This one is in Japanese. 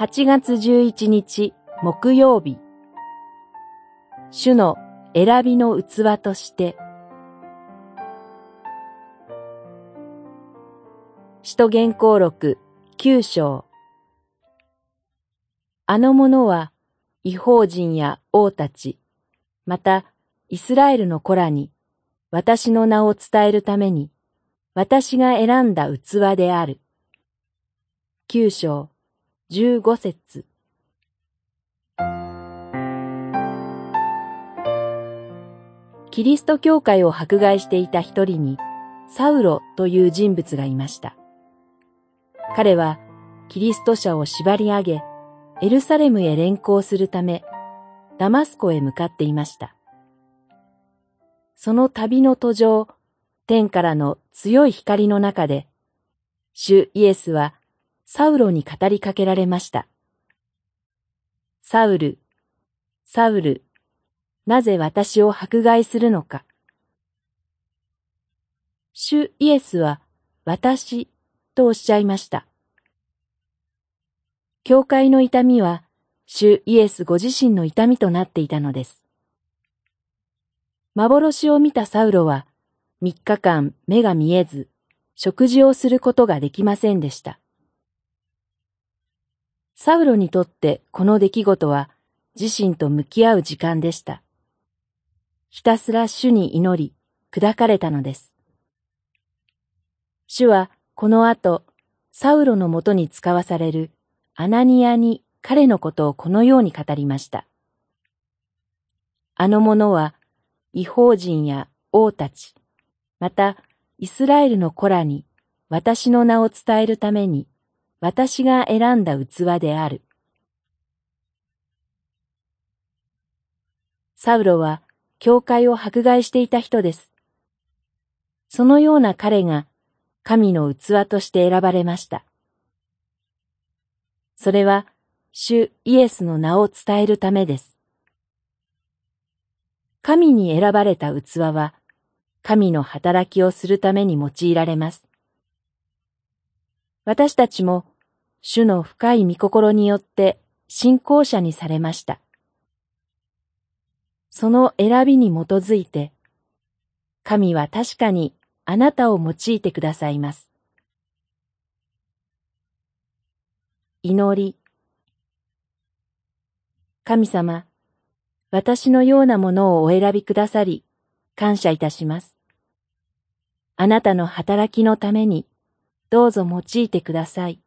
8月11日木曜日。主の選びの器として使徒言行録九章。あの者は違法人や王たち、またイスラエルの子らに私の名を伝えるために私が選んだ器である。九章。十五節キリスト教会を迫害していた一人にサウロという人物がいました。彼はキリスト者を縛り上げ、エルサレムへ連行するため、ダマスコへ向かっていました。その旅の途上、天からの強い光の中で、主イエスはサウロに語りかけられました。サウル、サウル、なぜ私を迫害するのか。主イエスは私とおっしゃいました。教会の痛みは、主イエスご自身の痛みとなっていたのです。幻を見たサウロは、三日間目が見えず、食事をすることができませんでした。サウロにとってこの出来事は自身と向き合う時間でした。ひたすら主に祈り、砕かれたのです。主はこの後、サウロのもとに使わされるアナニアに彼のことをこのように語りました。あの者は違法人や王たち、またイスラエルの子らに私の名を伝えるために私が選んだ器である。サウロは教会を迫害していた人です。そのような彼が神の器として選ばれました。それは主イエスの名を伝えるためです。神に選ばれた器は、神の働きをするために用いられます。私たちも、主の深い御心によって信仰者にされました。その選びに基づいて、神は確かにあなたを用いてくださいます。祈り。神様、私のようなものをお選びくださり、感謝いたします。あなたの働きのために、どうぞ用いてください。